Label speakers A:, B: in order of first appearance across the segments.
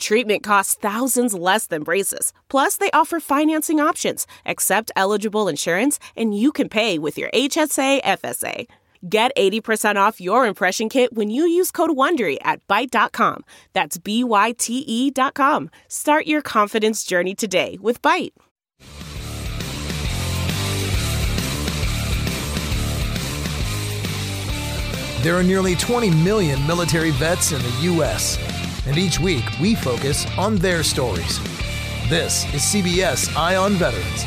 A: Treatment costs thousands less than braces. Plus, they offer financing options, accept eligible insurance, and you can pay with your HSA FSA. Get 80% off your impression kit when you use code WONDERY at Byte.com. That's B-Y-T-E dot com. Start your confidence journey today with Byte.
B: There are nearly 20 million military vets in the U.S., and each week we focus on their stories. This is CBS Eye on Veterans.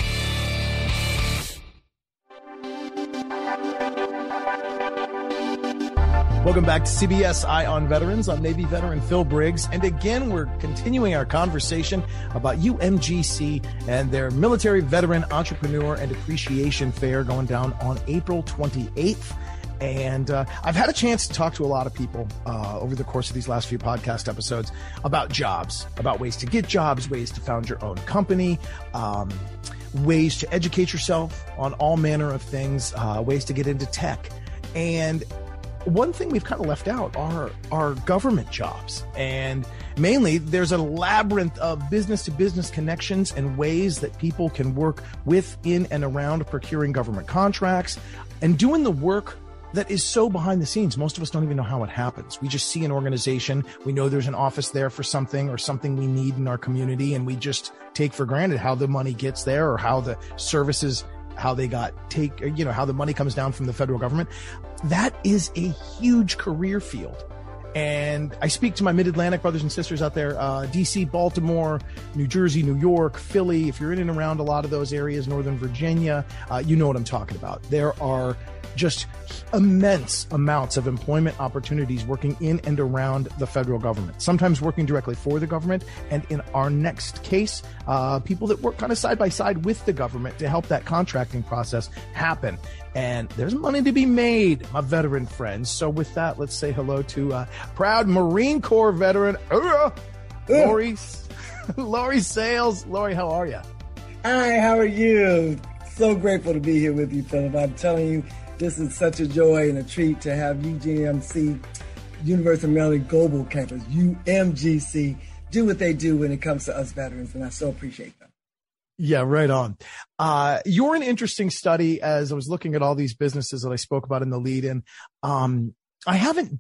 B: Welcome back to CBS Eye on Veterans. I'm Navy veteran Phil Briggs. And again, we're continuing our conversation about UMGC and their Military Veteran Entrepreneur and Appreciation Fair going down on April 28th. And uh, I've had a chance to talk to a lot of people uh, over the course of these last few podcast episodes about jobs, about ways to get jobs, ways to found your own company, um, ways to educate yourself on all manner of things, uh, ways to get into tech. And one thing we've kind of left out are our government jobs. And mainly, there's a labyrinth of business to business connections and ways that people can work with, in, and around procuring government contracts and doing the work that is so behind the scenes. Most of us don't even know how it happens. We just see an organization. We know there's an office there for something or something we need in our community. And we just take for granted how the money gets there or how the services how they got take you know how the money comes down from the federal government that is a huge career field and I speak to my mid Atlantic brothers and sisters out there, uh, DC, Baltimore, New Jersey, New York, Philly. If you're in and around a lot of those areas, Northern Virginia, uh, you know what I'm talking about. There are just immense amounts of employment opportunities working in and around the federal government, sometimes working directly for the government. And in our next case, uh, people that work kind of side by side with the government to help that contracting process happen. And there's money to be made, my veteran friends. So with that, let's say hello to uh, proud Marine Corps veteran, uh, Lori, Lori Sales. Lori, how are you?
C: Hi, how are you? So grateful to be here with you, Philip. I'm telling you, this is such a joy and a treat to have UGMC, University of Maryland Global Campus, UMGC, do what they do when it comes to us veterans, and I so appreciate them.
B: Yeah, right on. Uh, you're an interesting study as I was looking at all these businesses that I spoke about in the lead in. Um, I haven't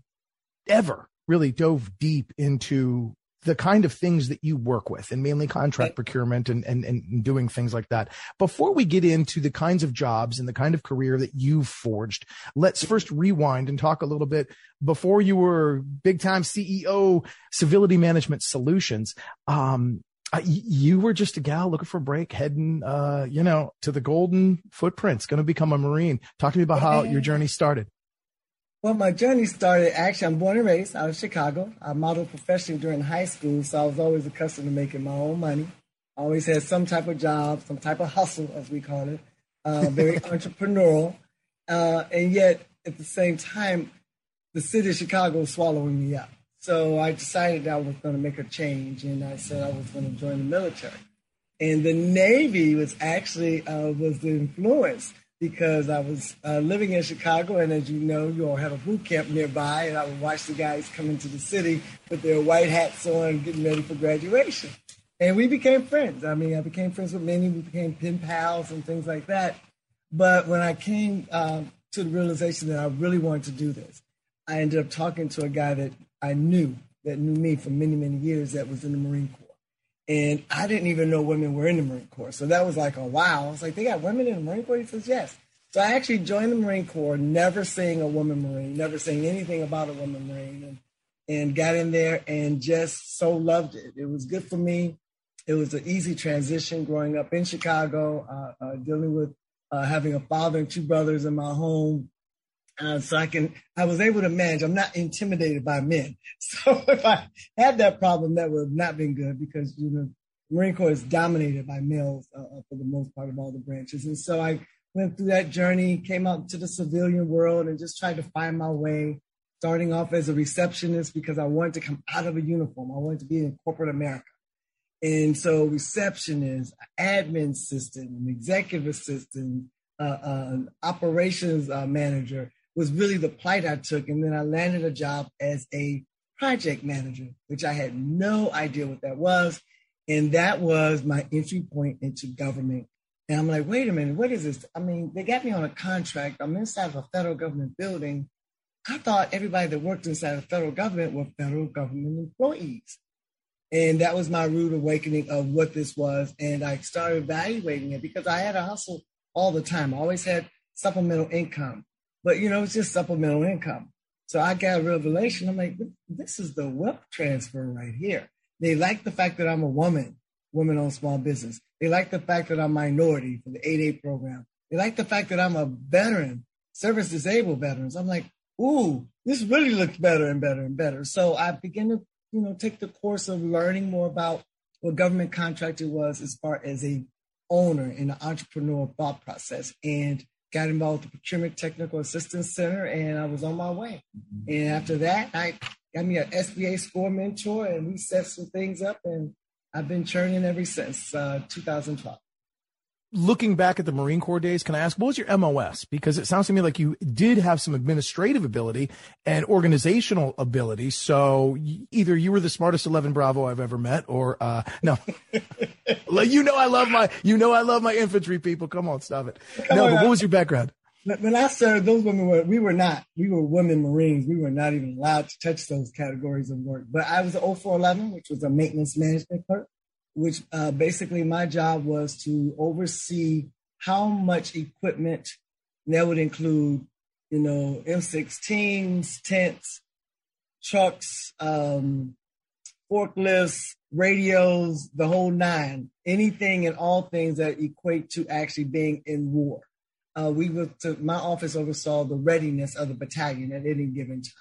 B: ever really dove deep into the kind of things that you work with and mainly contract right. procurement and, and, and doing things like that. Before we get into the kinds of jobs and the kind of career that you've forged, let's first rewind and talk a little bit before you were big time CEO, civility management solutions. Um, you were just a gal looking for a break, heading, uh, you know, to the golden footprints, going to become a Marine. Talk to me about how your journey started.
C: Well, my journey started actually, I'm born and raised out of Chicago. I modeled professionally during high school, so I was always accustomed to making my own money. I always had some type of job, some type of hustle, as we call it, uh, very entrepreneurial. Uh, and yet, at the same time, the city of Chicago was swallowing me up. So I decided I was going to make a change, and I said I was going to join the military. And the Navy was actually uh, was the influence because I was uh, living in Chicago, and as you know, you all have a boot camp nearby, and I would watch the guys come into the city with their white hats on, getting ready for graduation. And we became friends. I mean, I became friends with many. We became pen pals and things like that. But when I came um, to the realization that I really wanted to do this, I ended up talking to a guy that I knew that knew me for many, many years that was in the Marine Corps. And I didn't even know women were in the Marine Corps. So that was like, a wow. I was like, they got women in the Marine Corps? He says, yes. So I actually joined the Marine Corps, never seeing a woman Marine, never seeing anything about a woman Marine, and, and got in there and just so loved it. It was good for me. It was an easy transition growing up in Chicago, uh, uh, dealing with uh, having a father and two brothers in my home, uh, so I can, I was able to manage. I'm not intimidated by men. So if I had that problem, that would have not been good because, you know, Marine Corps is dominated by males uh, uh, for the most part of all the branches. And so I went through that journey, came out to the civilian world and just tried to find my way, starting off as a receptionist because I wanted to come out of a uniform. I wanted to be in corporate America. And so receptionist, admin assistant, an executive assistant, uh, uh, an operations uh, manager, was really the plight I took. And then I landed a job as a project manager, which I had no idea what that was. And that was my entry point into government. And I'm like, wait a minute, what is this? I mean, they got me on a contract. I'm inside of a federal government building. I thought everybody that worked inside of federal government were federal government employees. And that was my rude awakening of what this was. And I started evaluating it because I had a hustle all the time. I always had supplemental income but you know, it's just supplemental income. So I got a revelation. I'm like, this is the wealth transfer right here. They like the fact that I'm a woman, woman owned small business. They like the fact that I'm minority for the 8A program. They like the fact that I'm a veteran, service disabled veterans. I'm like, ooh, this really looks better and better and better. So I began to, you know, take the course of learning more about what government contractor was as far as a owner and an entrepreneur thought process. And got involved with the Procurement Technical Assistance Center, and I was on my way. Mm-hmm. And after that, I got me an SBA score mentor, and we set some things up, and I've been churning ever since uh, 2012
B: looking back at the Marine Corps days, can I ask what was your MOS? Because it sounds to me like you did have some administrative ability and organizational ability. So either you were the smartest 11 Bravo I've ever met, or uh, no, you know I love my you know I love my infantry people. Come on, stop it. Come no, on, but what was your background?
C: When I served, those women were we were not we were women Marines. We were not even allowed to touch those categories of work. But I was an 0411, which was a maintenance management clerk which uh, basically my job was to oversee how much equipment that would include, you know, M16s, tents, trucks, um, forklifts, radios, the whole nine, anything and all things that equate to actually being in war. Uh, we were to, my office oversaw the readiness of the battalion at any given time.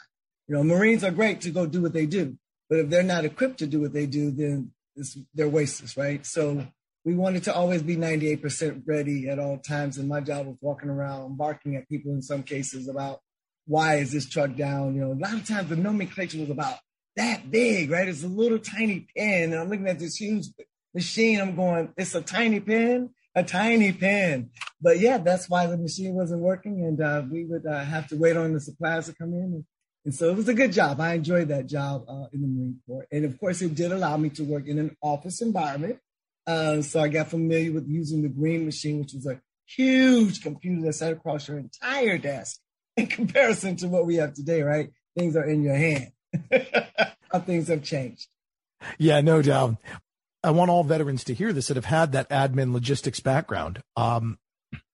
C: You know, Marines are great to go do what they do, but if they're not equipped to do what they do, then it's, they're wasteless, right? So we wanted to always be 98% ready at all times. And my job was walking around, barking at people in some cases about why is this truck down? You know, a lot of times the nomenclature was about that big, right? It's a little tiny pen. And I'm looking at this huge machine. I'm going, it's a tiny pen, a tiny pen. But yeah, that's why the machine wasn't working. And uh, we would uh, have to wait on the supplies to come in. And and so it was a good job. I enjoyed that job uh, in the Marine Corps. And of course, it did allow me to work in an office environment. Uh, so I got familiar with using the green machine, which was a huge computer that sat across your entire desk in comparison to what we have today, right? Things are in your hand. How things have changed.
B: Yeah, no doubt. I want all veterans to hear this that have had that admin logistics background. Um,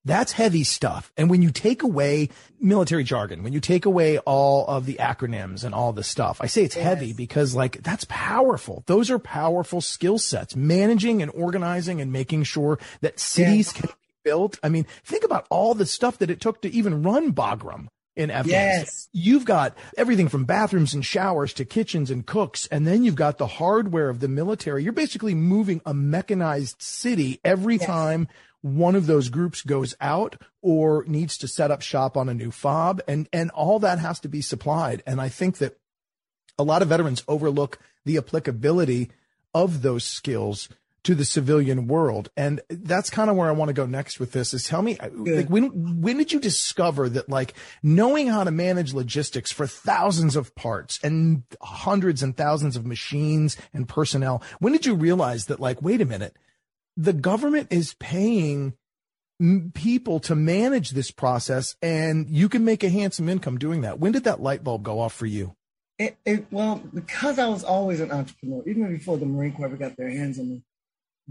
B: that's heavy stuff. And when you take away military jargon, when you take away all of the acronyms and all the stuff, I say it's yes. heavy because like that's powerful. Those are powerful skill sets, managing and organizing and making sure that cities yes. can be built. I mean, think about all the stuff that it took to even run Bagram in Afghanistan. Yes. You've got everything from bathrooms and showers to kitchens and cooks. And then you've got the hardware of the military. You're basically moving a mechanized city every yes. time one of those groups goes out or needs to set up shop on a new fob and and all that has to be supplied and i think that a lot of veterans overlook the applicability of those skills to the civilian world. And that's kind of where I want to go next with this is tell me, uh, like, when, when did you discover that like knowing how to manage logistics for thousands of parts and hundreds and thousands of machines and personnel, when did you realize that like, wait a minute, the government is paying people to manage this process and you can make a handsome income doing that. When did that light bulb go off for you?
C: It, it, well, because I was always an entrepreneur, even before the Marine Corps ever got their hands on me,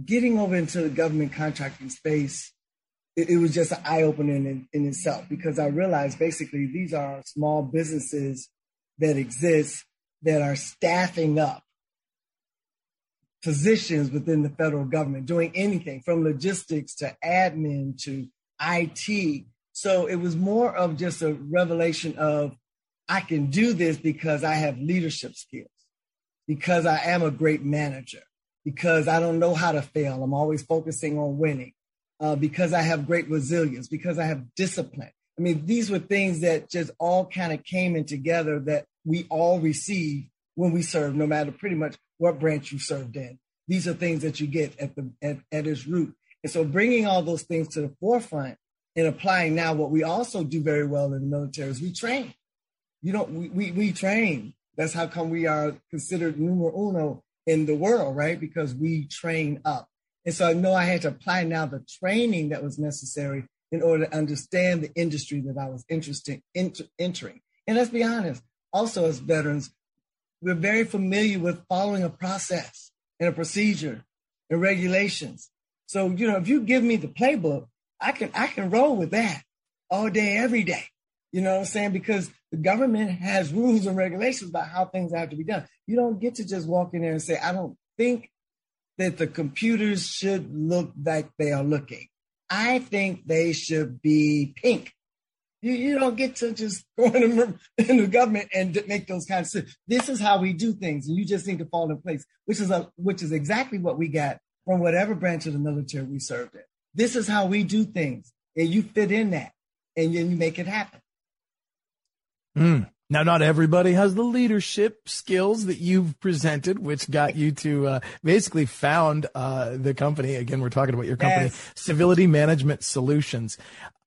C: getting over into the government contracting space, it, it was just an eye opener in, in itself because I realized basically these are small businesses that exist that are staffing up positions within the federal government, doing anything from logistics to admin to IT. So it was more of just a revelation of I can do this because I have leadership skills, because I am a great manager, because I don't know how to fail. I'm always focusing on winning, uh, because I have great resilience, because I have discipline. I mean, these were things that just all kind of came in together that we all receive when we serve, no matter pretty much what branch you served in. These are things that you get at the at, at its root. And so bringing all those things to the forefront and applying now what we also do very well in the military is we train. You know, we, we, we train. That's how come we are considered numero uno in the world, right? Because we train up. And so I know I had to apply now the training that was necessary in order to understand the industry that I was interested in entering. And let's be honest, also as veterans, we're very familiar with following a process and a procedure and regulations. So, you know, if you give me the playbook, I can I can roll with that all day, every day. You know what I'm saying? Because the government has rules and regulations about how things have to be done. You don't get to just walk in there and say, I don't think that the computers should look like they are looking. I think they should be pink. You, you don't get to just go in the, in the government and make those kinds of. This is how we do things, and you just need to fall in place, which is a which is exactly what we got from whatever branch of the military we served in. This is how we do things, and you fit in that, and then you make it happen.
B: Mm. Now, not everybody has the leadership skills that you've presented, which got you to uh, basically found uh, the company. Again, we're talking about your company, yes. Civility Management Solutions.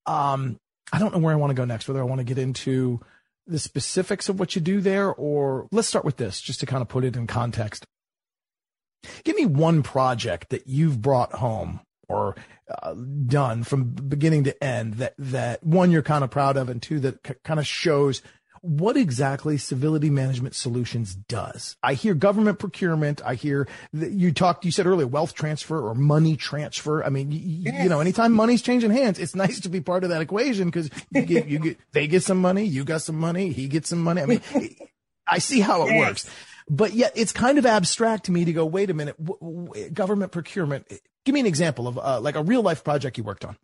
B: Um, I don't know where I want to go next, whether I want to get into the specifics of what you do there, or let's start with this just to kind of put it in context. Give me one project that you've brought home or uh, done from beginning to end that, that one you're kind of proud of and two that c- kind of shows what exactly Civility Management Solutions does. I hear government procurement. I hear you talked, you said earlier, wealth transfer or money transfer. I mean, you, yes. you know, anytime money's changing hands, it's nice to be part of that equation because you get, you get, they get some money, you got some money, he gets some money. I mean, I see how it yes. works, but yet it's kind of abstract to me to go, wait a minute, w- w- government procurement. Give me an example of uh, like a real life project you worked on.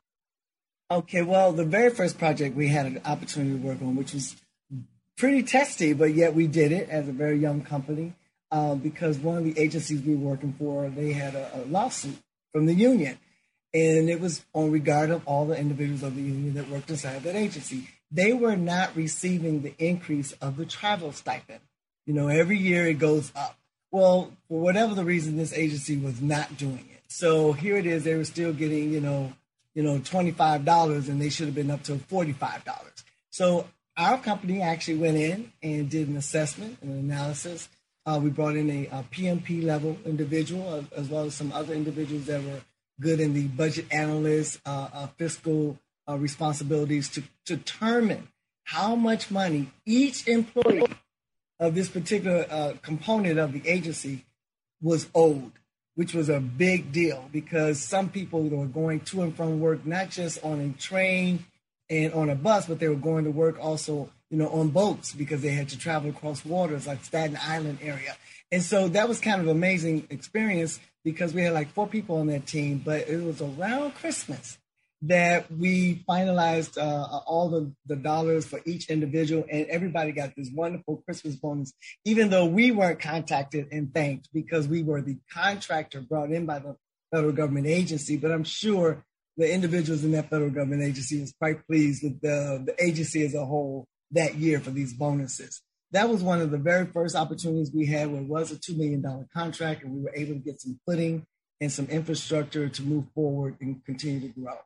C: Okay, well, the very first project we had an opportunity to work on, which was pretty testy, but yet we did it as a very young company uh, because one of the agencies we were working for, they had a, a, lawsuit from the union. And it was on regard of all the individuals of the union that worked inside that agency. They were not receiving the increase of the travel stipend. You know, every year it goes up. Well, for whatever the reason, this agency was not doing it. So here it is, they were still getting, you know, you know, $25 and they should have been up to $45. So our company actually went in and did an assessment and an analysis. Uh, we brought in a, a, PMP level individual, uh, as well as some other individuals that were good in the budget analyst, uh, uh fiscal uh, responsibilities to, to determine how much money each employee of this particular uh, component of the agency was owed, which was a big deal because some people were going to and from work not just on a train and on a bus, but they were going to work also, you know, on boats because they had to travel across waters like Staten Island area. And so that was kind of amazing experience because we had like four people on that team, but it was around Christmas that we finalized uh, all the, the dollars for each individual and everybody got this wonderful Christmas bonus, even though we weren't contacted and thanked because we were the contractor brought in by the federal government agency. But I'm sure the individuals in that federal government agency was quite pleased with the, the agency as a whole that year for these bonuses. That was one of the very first opportunities we had where it was a $2 million contract and we were able to get some footing and some infrastructure to move forward and continue to grow.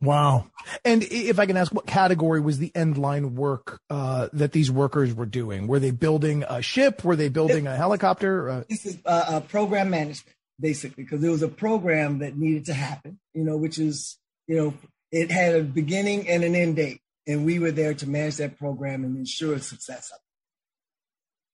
B: Wow. And if I can ask, what category was the end line work uh, that these workers were doing? Were they building a ship? Were they building a helicopter?
C: Uh, this is uh, a program management, basically, because there was a program that needed to happen, you know, which is, you know, it had a beginning and an end date. And we were there to manage that program and ensure success of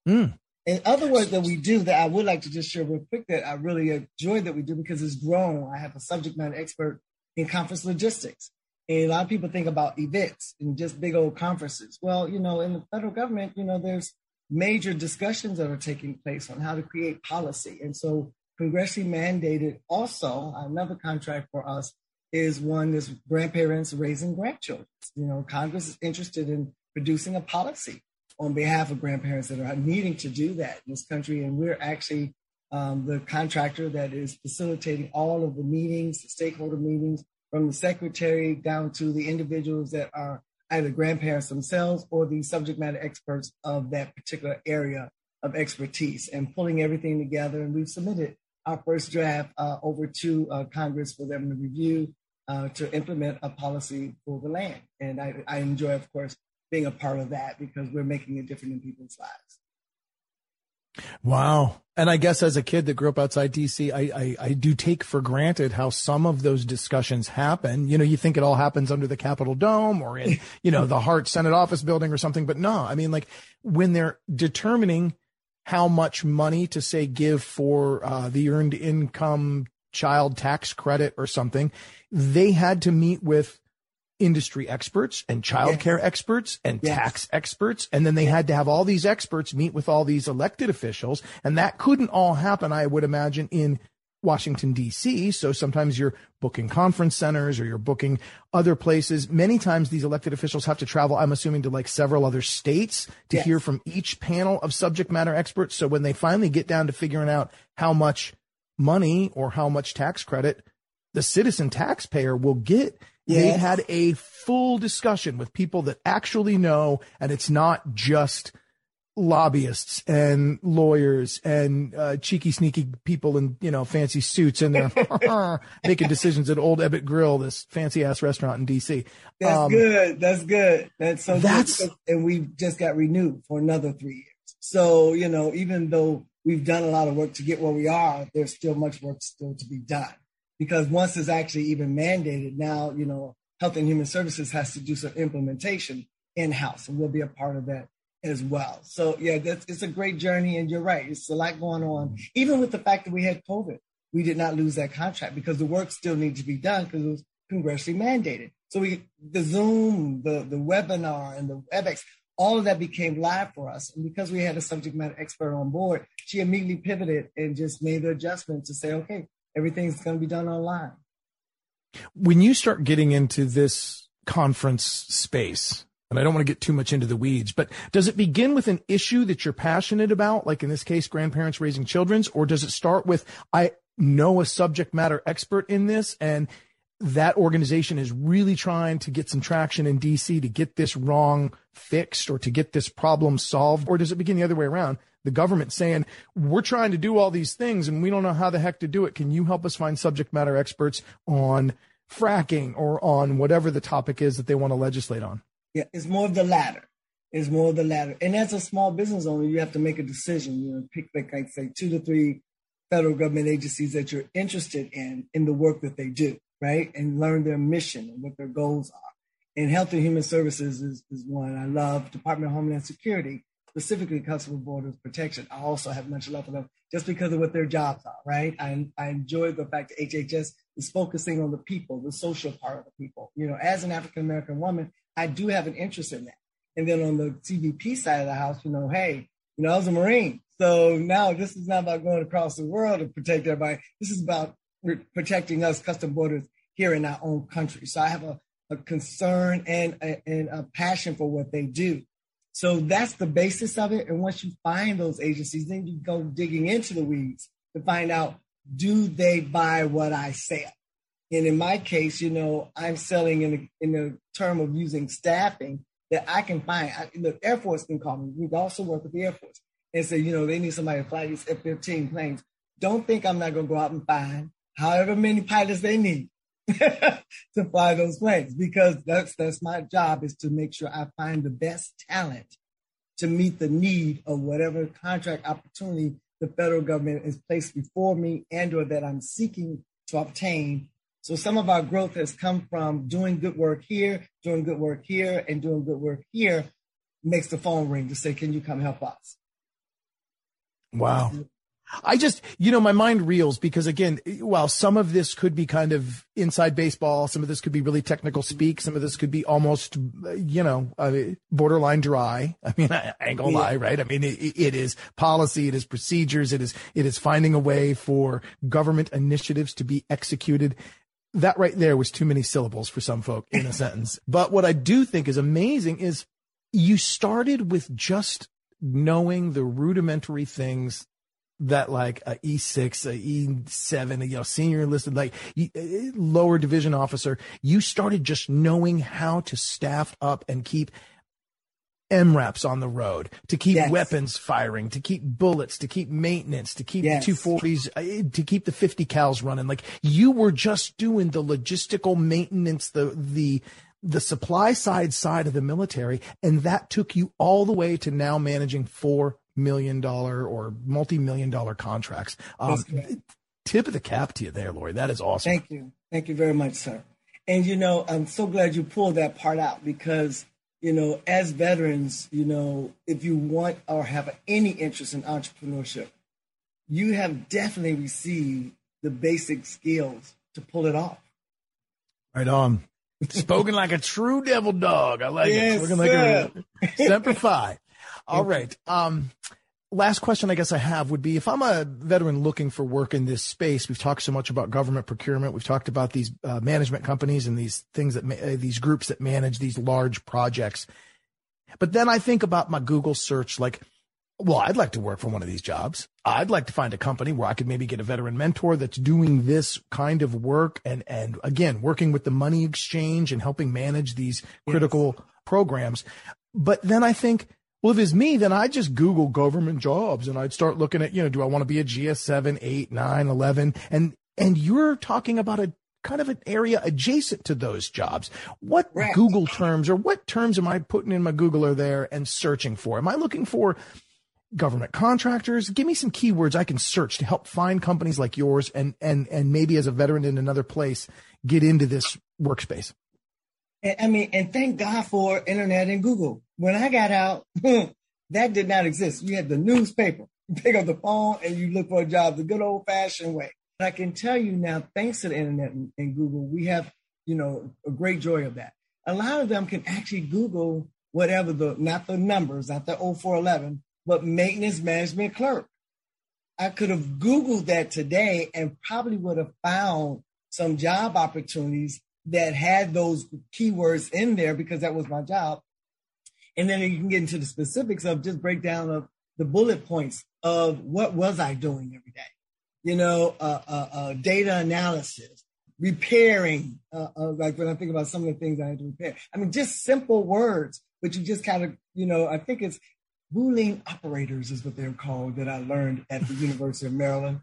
C: it. Mm. In other words, that we do that I would like to just share real quick that I really enjoy that we do because it's grown. I have a subject matter expert in conference logistics. And a lot of people think about events and just big old conferences. Well, you know, in the federal government, you know, there's major discussions that are taking place on how to create policy. And so congressionally mandated also another contract for us is one that's grandparents raising grandchildren. You know, Congress is interested in producing a policy on behalf of grandparents that are needing to do that in this country. And we're actually um, the contractor that is facilitating all of the meetings, the stakeholder meetings, from the secretary down to the individuals that are either grandparents themselves or the subject matter experts of that particular area of expertise and pulling everything together. And we've submitted our first draft uh, over to uh, Congress for them to review uh, to implement a policy for the land. And I, I enjoy, of course, being a part of that because we're making a difference in people's lives.
B: Wow. And I guess as a kid that grew up outside DC, I, I, I, do take for granted how some of those discussions happen. You know, you think it all happens under the Capitol Dome or in, you know, the Hart Senate office building or something, but no, I mean, like when they're determining how much money to say give for uh, the earned income child tax credit or something, they had to meet with industry experts and childcare yes. experts and yes. tax experts. And then they had to have all these experts meet with all these elected officials. And that couldn't all happen, I would imagine, in Washington, D.C. So sometimes you're booking conference centers or you're booking other places. Many times these elected officials have to travel, I'm assuming, to like several other states to hear from each panel of subject matter experts. So when they finally get down to figuring out how much money or how much tax credit the citizen taxpayer will get, Yes. They had a full discussion with people that actually know, and it's not just lobbyists and lawyers and uh, cheeky, sneaky people in you know fancy suits and they're making decisions at Old Ebbitt Grill, this fancy ass restaurant in D.C.
C: That's um, good. That's good. That's so. That's good. and we just got renewed for another three years. So you know, even though we've done a lot of work to get where we are, there's still much work still to be done because once it's actually even mandated, now, you know, Health and Human Services has to do some implementation in house, and we'll be a part of that as well. So, yeah, that's, it's a great journey, and you're right. It's a lot going on. Even with the fact that we had COVID, we did not lose that contract because the work still needs to be done because it was congressionally mandated. So we, the Zoom, the, the webinar, and the WebEx, all of that became live for us. And because we had a subject matter expert on board, she immediately pivoted and just made the adjustment to say, okay, everything's going to be done online.
B: When you start getting into this conference space, and I don't want to get too much into the weeds, but does it begin with an issue that you're passionate about, like in this case, grandparents raising children's, or does it start with, I know a subject matter expert in this and that organization is really trying to get some traction in DC to get this wrong fixed or to get this problem solved? Or does it begin the other way around? the government saying, we're trying to do all these things and we don't know how the heck to do it. Can you help us find subject matter experts on fracking or on whatever the topic is that they want to legislate on?
C: Yeah, it's more of the latter. It's more of the latter. And as a small business owner, you have to make a decision. You know, pick like I say two to three federal government agencies that you're interested in in the work that they do, right? And learn their mission and what their goals are. And Health and Human Services is, is one I love. Department of Homeland Security specifically Customer Borders Protection, I also have much love for them just because of what their jobs are, right? I, I enjoy the fact that HHS is focusing on the people, the social part of the people. You know, as an African American woman, I do have an interest in that. And then on the CBP side of the house, you know, hey, you know, I was a Marine. So now this is not about going across the world to protect everybody. This is about protecting us, custom borders here in our own country. So I have a, a concern and a, and a passion for what they do. So that's the basis of it. And once you find those agencies, then you go digging into the weeds to find out do they buy what I sell? And in my case, you know, I'm selling in the, in the term of using staffing that I can find. I, the Air Force can call me. We also work with the Air Force and say, you know, they need somebody to fly these F-15 planes. don't think I'm not going to go out and find however many pilots they need to fly those planes because that's that's my job is to make sure I find the best talent to meet the need of whatever contract opportunity the federal government is placed before me and or that I'm seeking to obtain. So some of our growth has come from doing good work here, doing good work here, and doing good work here makes the phone ring to say, can you come help us?
B: Wow. I just, you know, my mind reels because again, while some of this could be kind of inside baseball, some of this could be really technical speak, some of this could be almost, you know, uh, borderline dry. I mean, I, I ain't gonna yeah. lie, right? I mean, it, it is policy, it is procedures, it is, it is finding a way for government initiatives to be executed. That right there was too many syllables for some folk in a sentence. But what I do think is amazing is you started with just knowing the rudimentary things that like a E6, a E7, a, you know, senior enlisted, like uh, lower division officer, you started just knowing how to staff up and keep MRAPs on the road, to keep yes. weapons firing, to keep bullets, to keep maintenance, to keep yes. the 240s, uh, to keep the 50 cals running. Like you were just doing the logistical maintenance, the, the, the supply side side of the military. And that took you all the way to now managing four million dollar or multi million dollar contracts. Um, tip of the cap to you there, Lori. That is awesome.
C: Thank you. Thank you very much, sir. And you know, I'm so glad you pulled that part out because you know, as veterans, you know, if you want or have any interest in entrepreneurship, you have definitely received the basic skills to pull it off.
B: Right on. Spoken like a true devil dog. I like
C: yes,
B: it. Spoken like a Semper Fi. All right. Um, last question I guess I have would be if I'm a veteran looking for work in this space, we've talked so much about government procurement. We've talked about these uh, management companies and these things that, ma- uh, these groups that manage these large projects. But then I think about my Google search, like, well, I'd like to work for one of these jobs. I'd like to find a company where I could maybe get a veteran mentor that's doing this kind of work and, and again, working with the money exchange and helping manage these critical yes. programs. But then I think, well, if it's me, then I'd just Google government jobs and I'd start looking at, you know, do I want to be a GS 7, 8, 9, 11? And, and you're talking about a kind of an area adjacent to those jobs. What right. Google terms or what terms am I putting in my Googler there and searching for? Am I looking for government contractors? Give me some keywords I can search to help find companies like yours and, and, and maybe as a veteran in another place, get into this workspace.
C: I mean, and thank God for internet and Google. When I got out, that did not exist. You had the newspaper. You pick up the phone and you look for a job the good old fashioned way. And I can tell you now, thanks to the internet and, and Google, we have, you know, a great joy of that. A lot of them can actually Google whatever the, not the numbers, not the 0411, but maintenance management clerk. I could have Googled that today and probably would have found some job opportunities that had those keywords in there because that was my job. And then you can get into the specifics of just breakdown of the bullet points of what was I doing every day. You know, uh, uh, uh, data analysis, repairing, uh, uh, like when I think about some of the things I had to repair. I mean, just simple words, but you just kind of, you know, I think it's Boolean operators is what they're called that I learned at the University of Maryland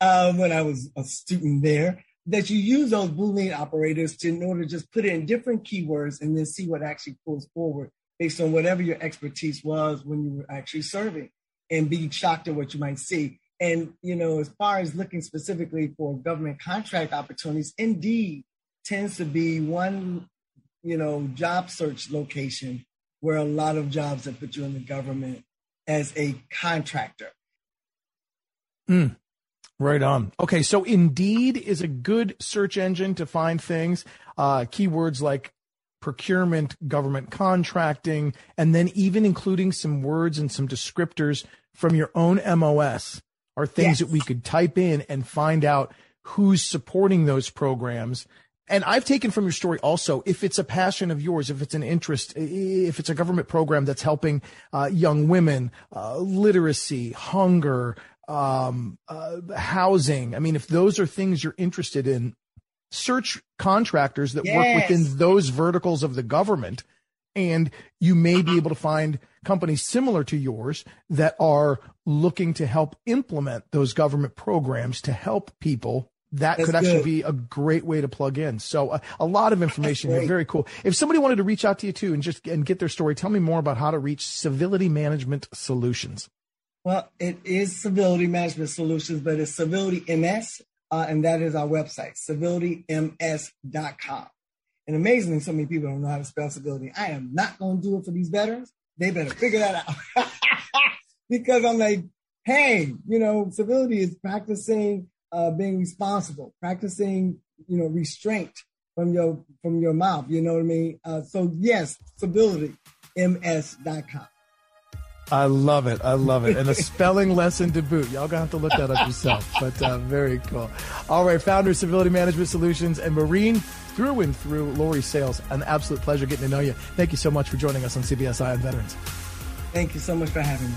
C: um, when I was a student there that you use those Boolean operators to in order to just put in different keywords and then see what actually pulls forward based on whatever your expertise was when you were actually serving and be shocked at what you might see. And, you know, as far as looking specifically for government contract opportunities, Indeed tends to be one, you know, job search location where a lot of jobs that put you in the government as a contractor.
B: Mm. Right on. Okay, so Indeed is a good search engine to find things, uh, keywords like procurement, government contracting, and then even including some words and some descriptors from your own MOS are things yes. that we could type in and find out who's supporting those programs. And I've taken from your story also, if it's a passion of yours, if it's an interest, if it's a government program that's helping uh, young women, uh, literacy, hunger, um, uh, housing. I mean, if those are things you're interested in, search contractors that yes. work within those verticals of the government, and you may be able to find companies similar to yours that are looking to help implement those government programs to help people that
C: That's
B: could actually
C: good.
B: be a great way to plug in. So uh, a lot of information here. Very cool. If somebody wanted to reach out to you too and just and get their story, tell me more about how to reach Civility Management Solutions.
C: Well, it is Civility Management Solutions, but it's Civility MS, uh, and that is our website, civilityms.com. And amazingly, so many people don't know how to spell civility. I am not going to do it for these veterans. They better figure that out. because I'm like, hey, you know, civility is practicing uh, being responsible, practicing, you know, restraint from your from your mouth. You know what I mean? Uh, so yes, civility, ms.com.
B: I love it. I love it. And a spelling lesson to boot. Y'all gonna have to look that up yourself. But uh, very cool. All right, founder of Civility Management Solutions and Marine through and through, Lori Sales. An absolute pleasure getting to know you. Thank you so much for joining us on CBS Eye on Veterans.
C: Thank you so much for having me.